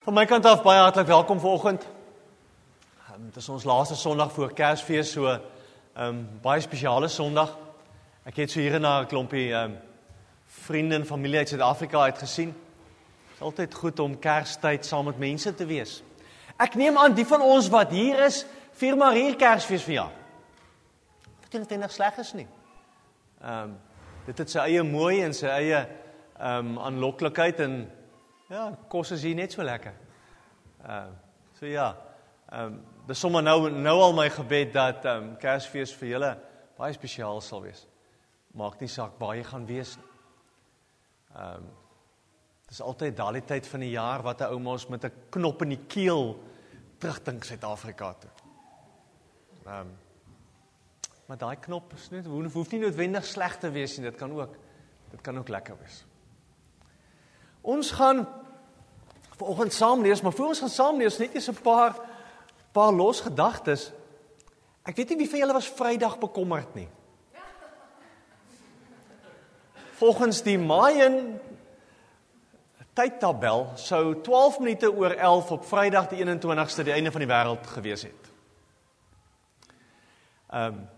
Van my kant af baie hartlik welkom vanoggend. Um, dit is ons laaste Sondag voor Kersfees, so 'n um, ehm, baie spesiale Sondag. Ek het so hier na 'n klompie um, vriende en familie uit Suid-Afrika uit gesien. Dit is altyd goed om Kerstyd saam met mense te wees. Ek neem aan die van ons wat hier is, vier maar hier Kersfees vir jaar. Dit is eintlik sleg is nie. Ehm um, dit het sy eie mooi en sy eie ehm um, aanloklikheid en Ja, kos is hier net so lekker. Ehm uh, so ja. Ehm um, dis sommer nou nou al my gebed dat ehm um, Kersfees vir julle baie spesiaal sal wees. Maak nie saak waar jy gaan wees nie. Ehm um, dis altyd daardie tyd van die jaar wat 'n ouma ons met 'n knop in die keel terugdink Suid-Afrika toe. Ehm um, maar daai knop is net hoef nie noodwendig sleg te wees nie, dit kan ook dit kan ook lekker wees. Ons gaan vanoggend saam lees, maar voor ons gaan saam lees net eens 'n paar paar los gedagtes. Ek weet nie wie van julle was Vrydag bekommerd nie. Volgens die Mayan tydtabel sou 12 minute oor 11 op Vrydag die 21ste die einde van die wêreld gewees het. Ehm um,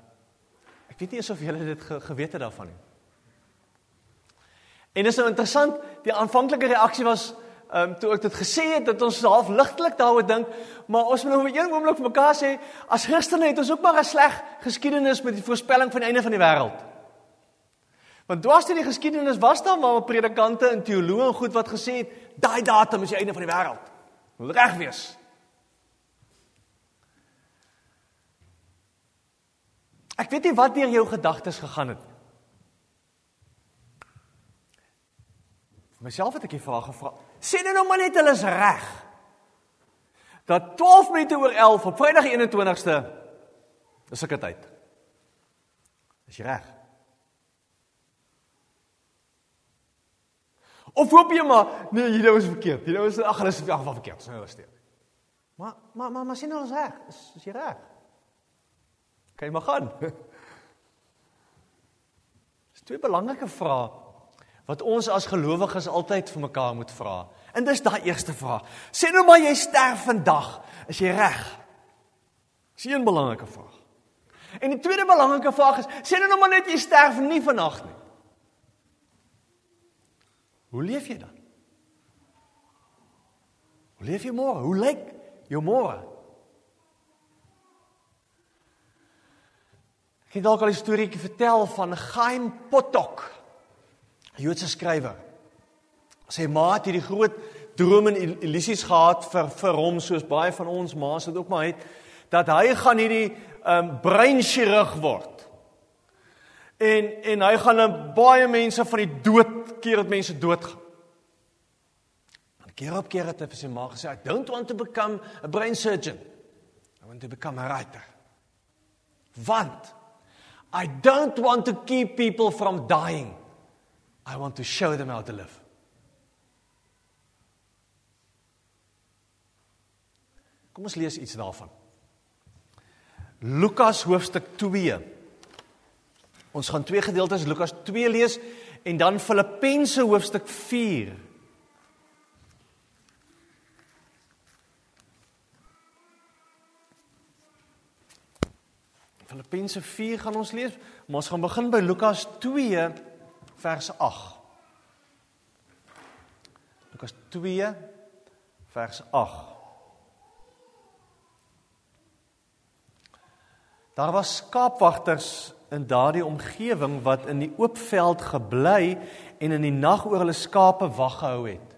ek weet nie eens of julle dit ge geweet het daarvan nie. En dis nou interessant, die aanvanklike reaksie was ehm um, toe ek dit gesê het dat ons half ligtelik daaroor dink, maar ons moet nou vir een oomblik vir mekaar sê as Christene het ons ook maar 'n sleg geskiedenis met die voorspelling van die einde van die wêreld. Want dwars deur die geskiedenis was daar maar predikante en teoloë en goed wat gesê het daai datum is die einde van die wêreld. Moet reg wees. Ek weet nie wat deur jou gedagtes gegaan het Myself het ek die vraag gevra. Sê nou nou maar net hulle is reg. Dat 12 minute oor 11 op Vrydag 21ste is ek tyd. Is jy reg? Of hoop jy maar nee, hier was verkeerd. Hier was ag, hulle is ag, wat verkeerd. Sou was dit. Maar maar maar maar sien nou ons reg. Is, is jy reg? Kan jy maar gaan? Dis twee belangrike vrae wat ons as gelowiges altyd vir mekaar moet vra. En dis daai eerste vraag. Sê nou maar jy sterf vandag, is jy reg? Dis 'n belangrike vraag. En die tweede belangrike vraag is, sê nou maar net jy sterf nie vannag nie. Hoe leef jy dan? Hoe leef jy môre? Hoe lyk jou môre? Ek het dalk al 'n storieetjie vertel van Chaim Potok. Joodse skrywer. Sy ma het hierdie groot drome en illusies gehad vir vir hom soos baie van ons ma's dit ook maar het dat hy gaan hierdie um breinchirurg word. En en hy gaan baie mense van die dood keer dat mense doodgaan. En keer op keer het hy vir sy ma gesê I don't want to become a brain surgeon. I want to become a writer. Want I don't want to keep people from dying. I want to show them how to live. Kom ons lees iets daarvan. Lukas hoofstuk 2. Ons gaan twee gedeeltes Lukas 2 lees en dan Filippense hoofstuk 4. Filippense 4 gaan ons lees, maar ons gaan begin by Lukas 2 vers 8. Lukas 2 vers 8. Daar was skaapwagters in daardie omgewing wat in die oop veld gebly en in die nag oor hulle skape wag gehou het.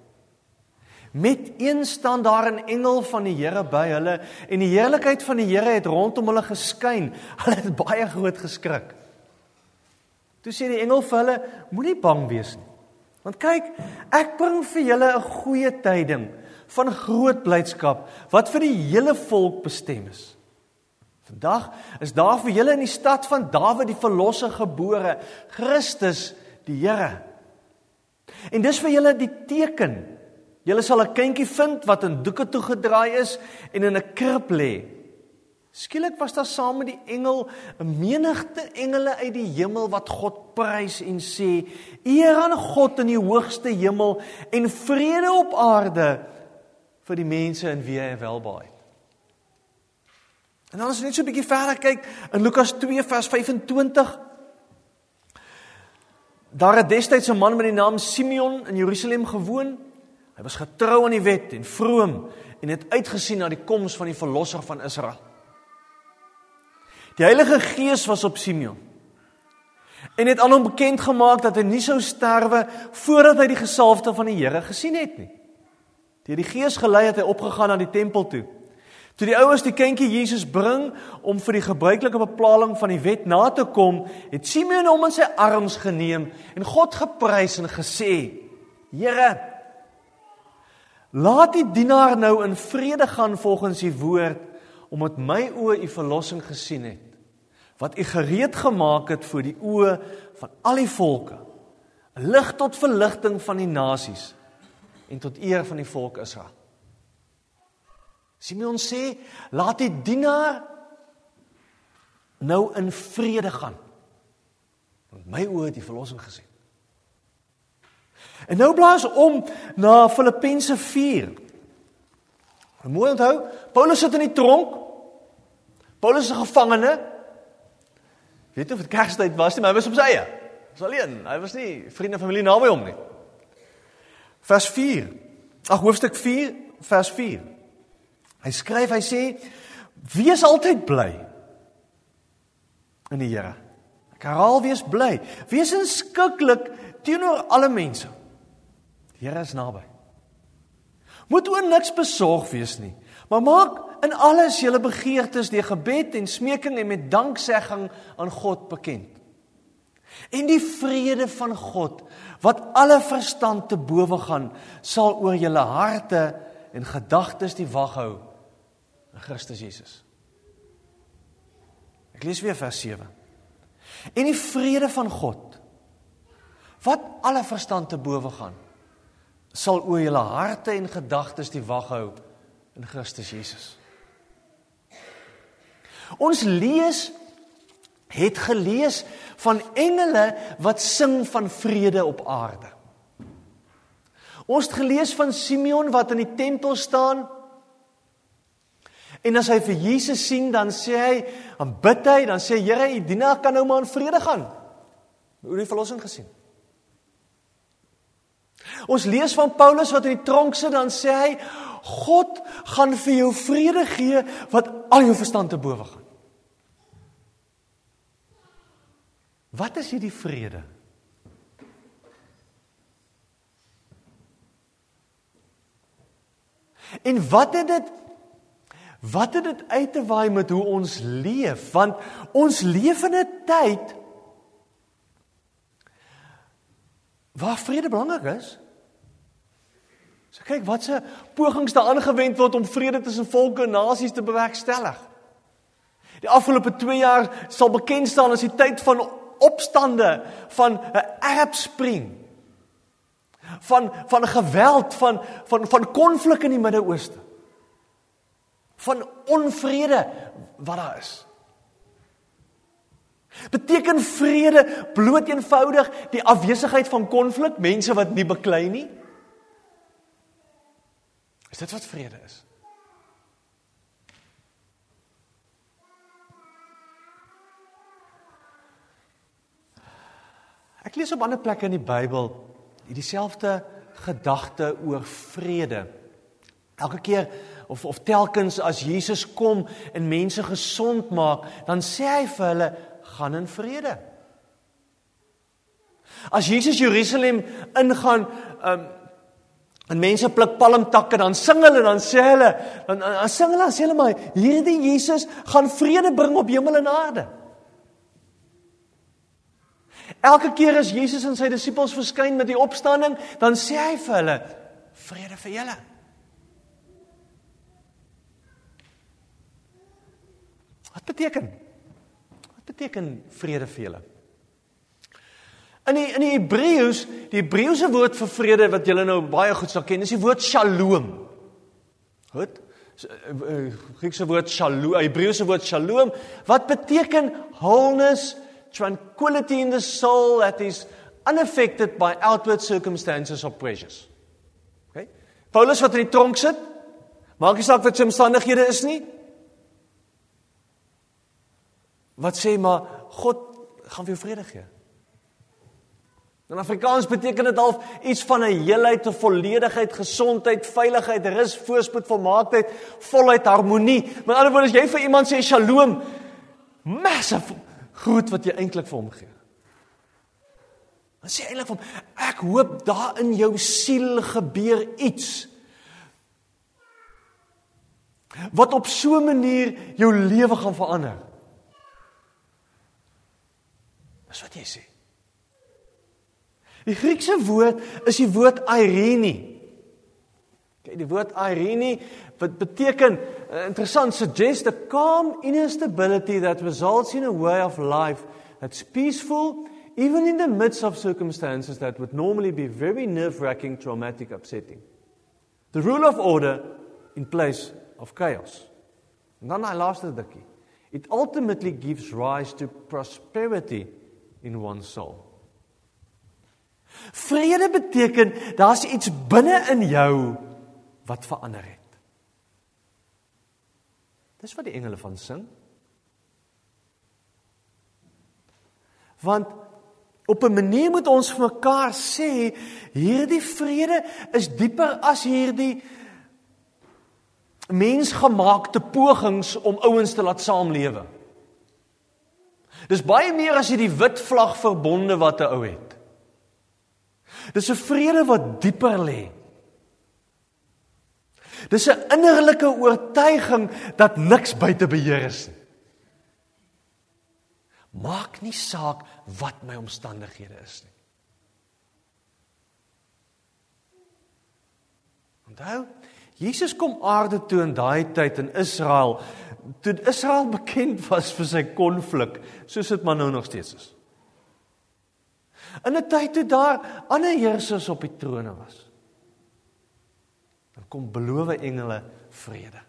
Met een staan daar 'n engel van die Here by hulle en die heerlikheid van die Here het rondom hulle geskyn. Hulle het baie groot geskrik. Toe sê die engel vir hulle: Moenie bang wees nie. Want kyk, ek bring vir julle 'n goeie tyding van groot blydskap wat vir die hele volk bestem is. Vandag is daar vir julle in die stad van Dawid die verlosser gebore, Christus die Here. En dis vir julle die teken. Julle sal 'n kindjie vind wat in doeke toegedraai is en in 'n krib lê. Skielik was daar saam met die engel 'n menigte engele uit die hemel wat God prys en sê: "Eer aan God in die hoogste hemel en vrede op aarde vir die mense in wie hy welbaai. En dan as jy net so 'n bietjie verder kyk in Lukas 2 vers 25 Daar het destyds 'n man met die naam Simeon in Jerusalem gewoon. Hy was getrou aan die wet en vroom en het uitgesien na die koms van die verlosser van Israel. Die Heilige Gees was op Simeon en het aan hom bekend gemaak dat hy nie sou sterwe voordat hy die gesalfde van die Here gesien het nie. Deur die Gees gelei het hy opgegaan na die tempel toe. Toe die ouers die kindjie Jesus bring om vir die gebruikelike bepaling van die wet na te kom, het Simeon hom in sy arms geneem en God geprys en gesê: Here, laat die dienaar nou in vrede gaan volgens u woord, omdat my oë u verlossing gesien het, wat u gereed gemaak het vir die oë van al die volke, 'n lig tot verligting van die nasies en tot eer van die volk Israel. Simeon sê, laat die dienaar nou in vrede gaan. Want my oë het die verlossing gesien. En nou blaas om na Filippense 4. Mooi onthou, Paulus sit in die tronk. Paulus is 'n gevangene. Weet jy of dit Kerstyd was nie, maar hy was op sy eie. Hy was alleen. Hy was nie vriende en familie naby hom nie. Vers 4. Ag hoofstuk 4 vers 4. Hy skryf, hy sê wees altyd bly in die Here. Ek herhaal wees bly. Wees inskikkelik teenoor alle mense. Die Here is naby. Moet oor niks besorg wees nie, maar maak in alles julle begeertes deur gebed en smeking en met danksegging aan God bekend. En die vrede van God wat alle verstand te bowe gaan, sal oor julle harte en gedagtes die wag hou in Christus Jesus. Ek lees weer vers 7. En die vrede van God wat alle verstand te bowe gaan sal oor julle harte en gedagtes die wag hou in Christus Jesus. Ons lees het gelees van engele wat sing van vrede op aarde. Ons het gelees van Simeon wat in die tempel staan En as hy vir Jesus sien, dan sê hy, dan bid hy, dan sê Here, u dienaar kan nou maar in vrede gaan. Hoe die verlossing gesien. Ons lees van Paulus wat in die tronk sit, dan sê hy, God gaan vir jou vrede gee wat al jou verstand te bowe gaan. Wat is hierdie vrede? En wat het dit Wat het dit uit te waai met hoe ons leef? Want ons leef in 'n tyd waar vrede belangrik is. So kyk wat se pogings daar aangewend word om vrede tussen volke en nasies te bewerkstellig. Die afgelope 2 jaar sal bekend staan as die tyd van opstande, van 'n Arab Spring. Van van geweld, van van van konflik in die Midde-Ooste van onvrede wat daar is. Beteken vrede bloot eenvoudig die afwesigheid van konflik, mense wat nie beklei nie? Is dit wat vrede is? Ek lees op ander plekke in die Bybel dieselfde gedagte oor vrede. Elke keer of of telkens as Jesus kom en mense gesond maak, dan sê hy vir hulle gaan in vrede. As Jesus Jerusalem ingaan, um en mense pluk palmtakke, dan sing hulle, dan sê hulle, dan, dan sing hulle, sê hulle maar hierdie Jesus gaan vrede bring op hemel en aarde. Elke keer as Jesus en sy disippels verskyn met die opstanding, dan sê hy vir hulle vrede vir julle. Wat beteken? Wat beteken vrede vir julle? In die in die Hebreëus, die Hebreëse woord vir vrede wat julle nou baie goed sal ken, is die woord Shalom. Goed? Eh, eh, Griekse woord Shalom, Hebreëse woord Shalom wat beteken wholeness, tranquility in the soul that is unaffected by outward circumstances or pressures. Okay? Paulus wat in die tronk sit, Maak nie saak wat sy omstandighede is nie. Wat sê maar God gaan vir jou vrede gee. In Afrikaans beteken dit half iets van 'n heelheid, 'n volledigheid, gesondheid, veiligheid, rus, voorspoed, volmaaktheid, volheid, harmonie. Met ander woorde, as jy vir iemand sê shalom, massive groet wat jy eintlik vir hom gee. Dan sê eintlik vir hom, ek hoop daar in jou siel gebeur iets wat op so 'n manier jou lewe gaan verander. Dis wat jy sê. Die Griekse woord is die woord Irene. Kyk, die woord Irene wat beteken uh, interessant suggest a calm inner stability that results in a way of life that's peaceful even in the midst of circumstances that would normally be very nerve-wracking, traumatic, upsetting. The rule of order in place of chaos. En dan hy laaste dikkie. It ultimately gives rise to prosperity in one's soul. Vrede beteken daar's iets binne in jou wat verander het. Dis wat die engele van sing. Want op 'n manier moet ons vir mekaar sê hierdie vrede is dieper as hierdie mensgemaakte pogings om ouens te laat saamlewe. Dis baie meer as hierdie wit vlag verbonde wat 'n ou het. Dis 'n vrede wat dieper lê. Dis 'n innerlike oortuiging dat niks buite beheer is nie. Maak nie saak wat my omstandighede is nie. Onthou, Jesus kom aarde toe in daai tyd in Israel, toe Israel bekend was vir sy konflik, soos dit maar nou nog steeds is. In 'n tyd toe daar ander heersers op die trone was. Dan kom belowe engele vrede.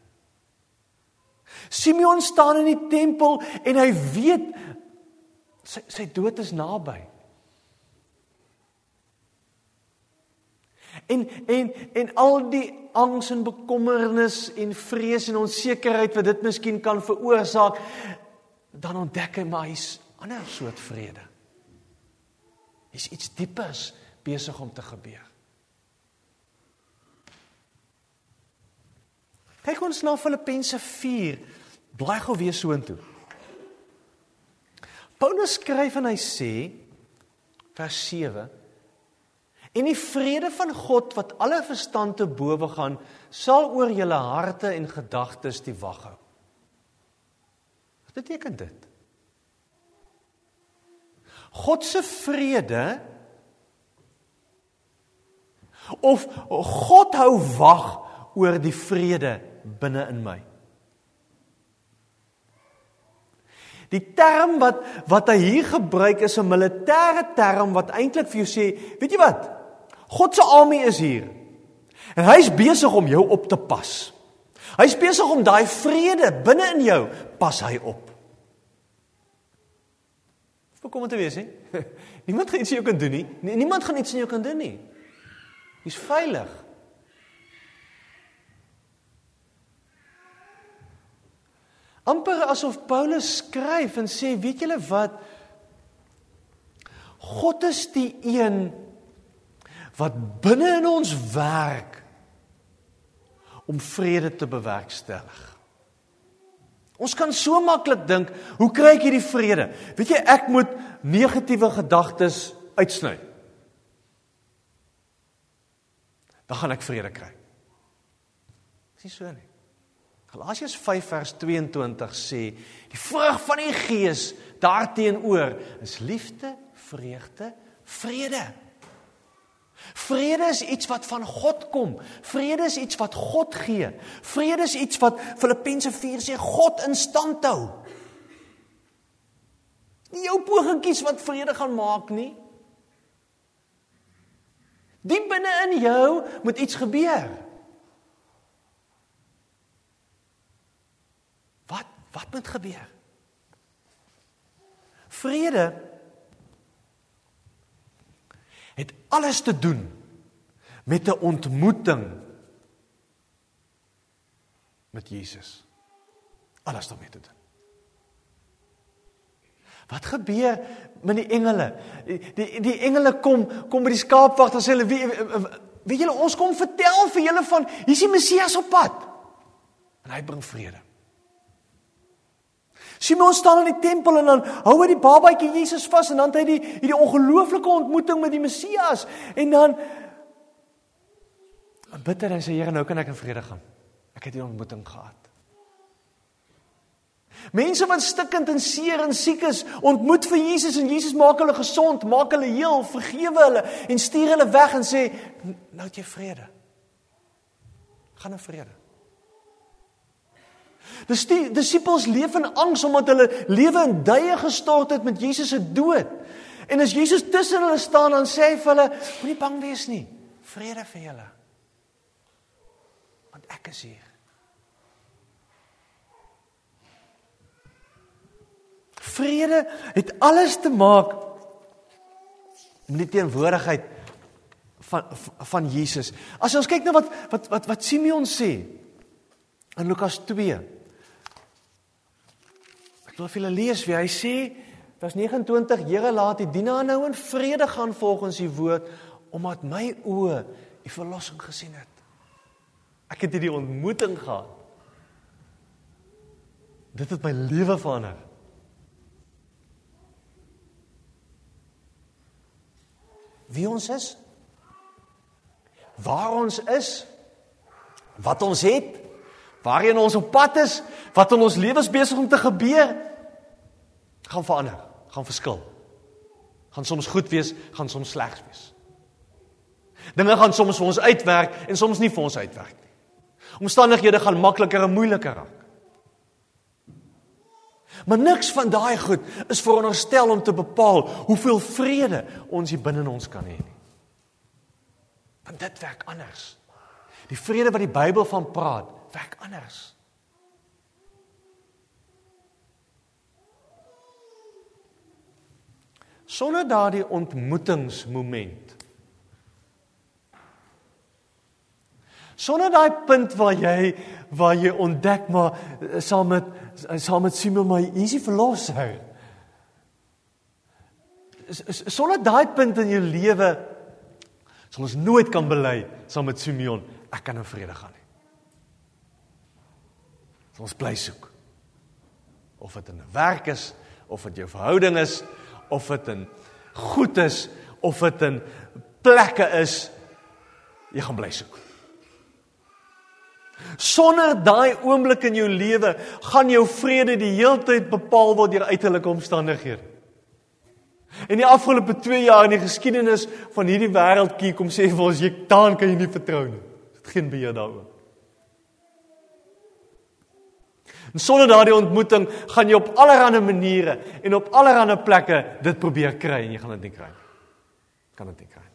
Simeon staan in die tempel en hy weet sy sy dood is naby. En en en al die angs en bekommernis en vrees en onsekerheid wat dit miskien kan veroorsaak, dan ontdek hy maar hy's ander soort vrede. Hier's iets diepers besig om te gebeur. Kyk ons na Filippense 4. Blaai gou weer soontoe. Paulus skryf en hy sê vers 7 En die vrede van God wat alle verstand te bowe gaan, sal oor julle harte en gedagtes die wag hou. Wat beteken dit? God se vrede of God hou wag oor die vrede binne in my. Die term wat wat hy hier gebruik is 'n militêre term wat eintlik vir jou sê, weet jy wat? God se army is hier. En hy's besig om jou op te pas. Hy's besig om daai vrede binne in jou pas hy op. Hoekom moet dit wees, hè? Niemand gaan iets aan jou kan doen nie. Niemand gaan iets aan jou kan doen nie. Jy's veilig. amper asof Paulus skryf en sê, weet julle wat? God is die een wat binne in ons werk om vrede te bewerkstellig. Ons kan so maklik dink, hoe kry ek hierdie vrede? Weet jy, ek moet negatiewe gedagtes uitsny. Dan gaan ek vrede kry. Dis nie so nie. Galasiërs 5 vers 22 sê, die vrug van die Gees daarteenoor is liefde, vreugde, vrede. Vrede is iets wat van God kom. Vrede is iets wat God gee. Vrede is iets wat Filippense 4 sê God in stand hou. Nie jou pogingkies wat vrede gaan maak nie. Diep binne in jou moet iets gebeur. Wat wat moet gebeur? Vrede het alles te doen met 'n ontmoeting met Jesus. Alles daarmee te doen. Wat gebeur met die engele? Die die, die engele kom kom by die skaapwag en sê hulle weet weet julle ons kom vertel vir julle van hier's die Messias op pad. En hy bring vrede. Simon staan in die tempel en dan hou hy die babatjie Jesus vas en dan het hy die hierdie ongelooflike ontmoeting met die Messias en dan bid hy en sê Here nou kan ek in vrede gaan. Ek het hierdie ontmoeting gehad. Mense wat stikkend en seer en siek is, ontmoet vir Jesus en Jesus maak hulle gesond, maak hulle heel, vergewe hulle en stuur hulle weg en sê nou het jy vrede. Gaan in vrede. Dis die disippels leef in angs omdat hulle lewe in duie gestort het met Jesus se dood. En as Jesus tussen hulle staan dan sê hy vir hulle moenie bang wees nie. Vrede vir julle. Want ek is hier. Vrede het alles te maak met die teenwoordigheid van van Jesus. As ons kyk na wat wat wat wat Simeon sê in Lukas 2. Ek wil vir julle lees wie hy sê, vers 29: Here laat die dienaar nou in vrede gaan volgens u woord omdat my oë u verlossing gesien het. Ek het hierdie ontmoeting gehad. Dit het my lewe verander. wie ons is, waar ons is, wat ons het, waarheen ons op pad is, wat in ons lewens besig om te gebeur, gaan verander, gaan verskil. Gaan soms goed wees, gaan soms sleg wees. Dinge gaan soms vir ons uitwerk en soms nie vir ons uitwerk nie. Omstandighede gaan makliker en moeiliker raak. Maar niks van daai goed is veronderstel om te bepaal hoeveel vrede ons hier binne in ons kan hê nie. Want dit werk anders. Die vrede wat die Bybel van praat, werk anders. Sonder daardie ontmoetingsmoment. Sonder daai punt waar jy waar jy ontdek maar eh, saam met saam met Simon my easy verlosser. Sonder daai punt in jou lewe sal ons nooit kan bely saam met Simeon ek kan in vrede gaan nie. Ons bly soek. Of dit in 'n werk is, of dit jou verhouding is, of dit in goed is, of dit in plekke is, jy gaan bly soek. Sonder daai oomblik in jou lewe gaan jou vrede die heeltyd bepaal word deur uiterlike omstandighede. In die afgelope 2 jaar in die geskiedenis van hierdie wêreldkie kom sê vir ons jy daan kan jy nie vertrou nie. Dit geen beheer daaroor. En sonder daardie ontmoeting gaan jy op allerlei maniere en op allerlei plekke dit probeer kry en jy gaan dit nie kry nie. Kan dit nie kry.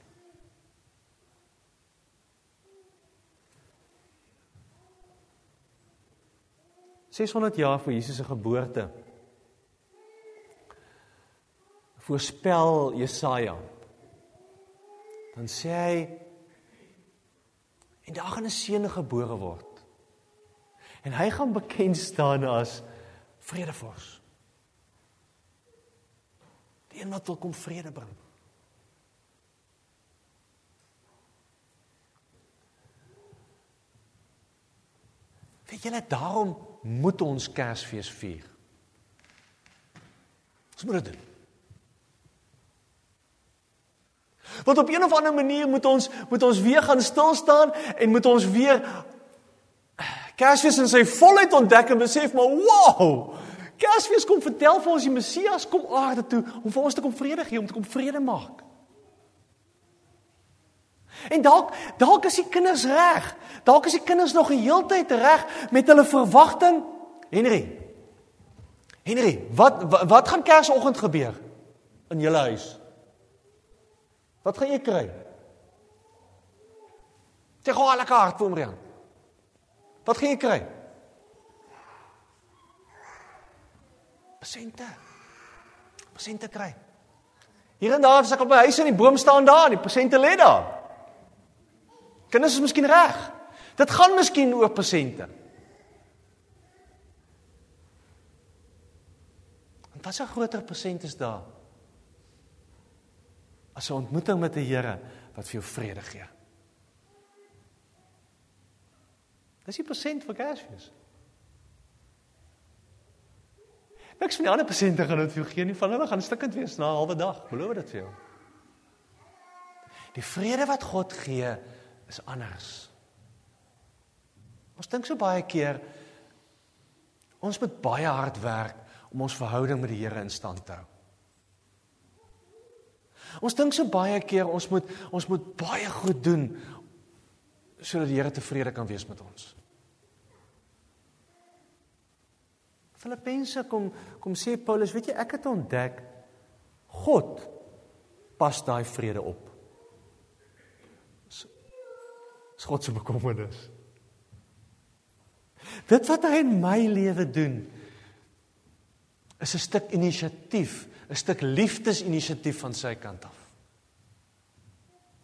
600 jaar voor Jesus se geboorte voorspel Jesaja dan sê hy en daar gaan 'n seun gebore word en hy gaan bekend staan as vredevors die een wat wil kom vrede bring weet julle daarom moet ons Kersfees vier. Ons moet dit doen. Want op een of ander manier moet ons moet ons weer gaan stil staan en moet ons weer Kersfees in sy volheid ontdek en besef maar wow! Kersfees kom vertel vir ons die Messias kom aarde toe om vir ons te kom vrede gee, om te kom vrede maak. En dalk dalk is die kinders reg. Dalk is die kinders nog 'n heeltyd reg met hulle verwagting. Henry. Henry, wat wat, wat gaan Kersoggend gebeur in julle huis? Wat gaan jy kry? Te gou al kaart vir Marian. Wat gaan jy kry? Persente. Persente kry. Hier en daar as ek op my huis in die boom staan daar, die persente lê daar. Kinders is miskien reg. Dit gaan miskien oor persente. En wat 'n groter persent is daar? As 'n ontmoeting met die Here wat vir jou vrede gee. Dis die persent vir Kersfees. Niks van die ander persente gaan dit vir jou gee nie, van hulle gaan stikkend wees na 'n halwe dag, beloof dit vir jou. Die vrede wat God gee is anders. Ons dink so baie keer ons moet baie hard werk om ons verhouding met die Here in stand te hou. Ons dink so baie keer ons moet ons moet baie goed doen sodat die Here tevrede kan wees met ons. Filippense kom kom sê Paulus, weet jy ek het ontdek God pas daai vrede op. Dis God se bekommernis. Dit wat hy in my lewe doen is 'n stuk inisiatief, 'n stuk liefdesinisiatief van sy kant af.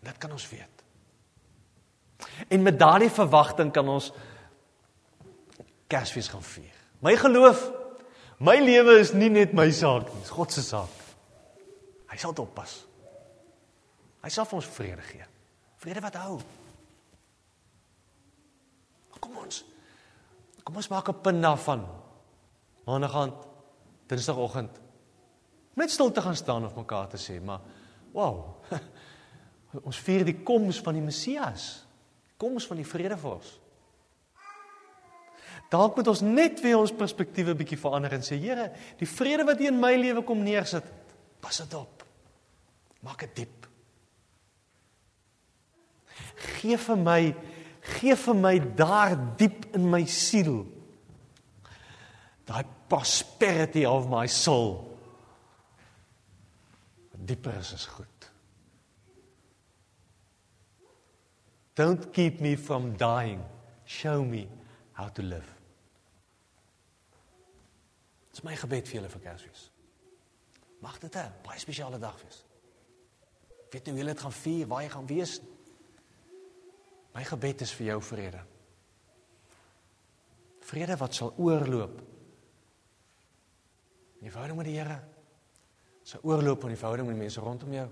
Dit kan ons weet. En met daardie verwagting kan ons Kersfees gaan vier. My geloof, my lewe is nie net my saak nie, dis God se saak. Hy sal dit oppas. Hy sal vir ons vrede gee. Vrede wat hou. Kom ons Kom ons maak 'n punt daarvan. Maandag aand, Dinsdagoggend. Net stil te gaan staan of mekaar te sê, maar wow. Ons vier die koms van die Messias. Koms van die vredevors. Dalk moet ons net weer ons perspektiewe bietjie verander en sê, Here, die vrede wat U in my lewe kom neersit, pas dit op. Maak dit diep. Geef vir my gee vir my daar diep in my siel daai prosperity of my soul dieper is is goed don't keep me from dying show me how to live Dit is my gebed vir julle vir Kersfees. Mag dit 'n baie spesiale dag wees. Weet jy hoe julle dit gaan vier, waar jy gaan wees? My gebed is vir jou vrede. Vrede wat sal oorloop. Die verhouding met die Here. Sal oorloop in die verhouding met die mense rondom jou.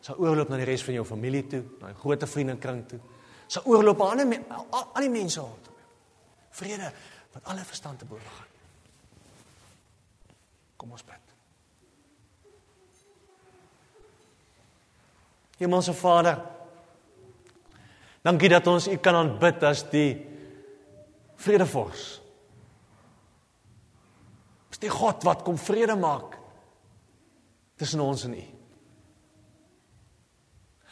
Sal oorloop na die res van jou familie toe, na jou groot vriendekring toe. Sal oorloop aan al die mense rondom jou. Vrede wat alle verstand te bowe gaan. Kom ons bid. Hemelse Vader, Dankie dat ons U kan aanbid as die vredevors. Dis die God wat kom vrede maak tussen ons en U.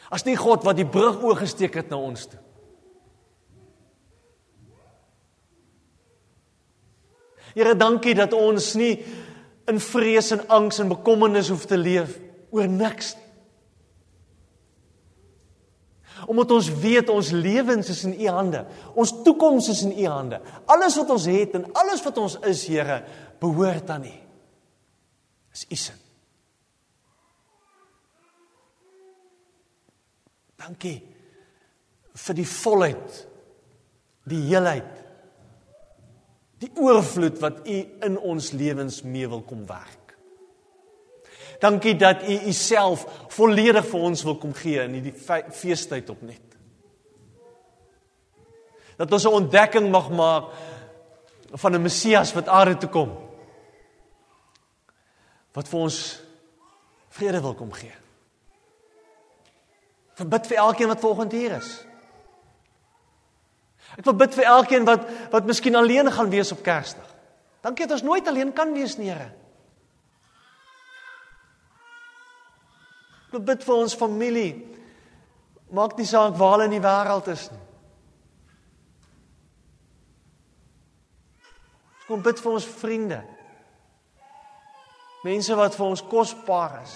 As die God wat die brug oorgesteek het na ons toe. Here, dankie dat ons nie in vrees en angs en bekommernis hoef te leef oor niks nie. Omdat ons weet ons lewens is in U hande. Ons toekoms is in U hande. Alles wat ons het en alles wat ons is, Here, behoort aan U. Is U se. Dankie vir die volheid, die heelheid, die oorvloed wat U in ons lewens mee wil kom werk. Dankie dat U Uself volledig vir ons wil kom gee in hierdie feestyd opnet. Dat ons 'n ontdekking mag maak van 'n Messias wat aarde toe kom. Wat vir ons vrede wil kom gee. Verbid vir elkeen wat volgende hier is. Ek wil bid vir elkeen wat wat miskien alleen gaan wees op Kersdag. Dankie dat ons nooit alleen kan wees nie, Here. Ek bid vir ons familie. Maak nie saak waar hulle in die wêreld is nie. Kom bid vir ons vriende. Mense wat vir ons kosbaar is.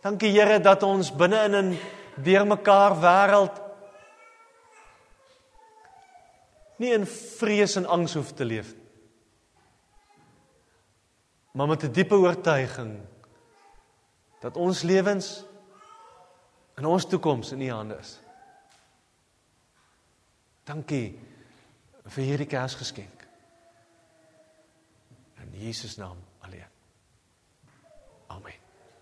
Dankie Here dat ons binne in 'n deurmekaar wêreld nie in vrees en angs hoef te leef nie maar met 'n diepe oortuiging dat ons lewens en ons toekoms in U hande is. Dankie vir hierdie Kersgeskenk. Jesus naam alleen. Amen.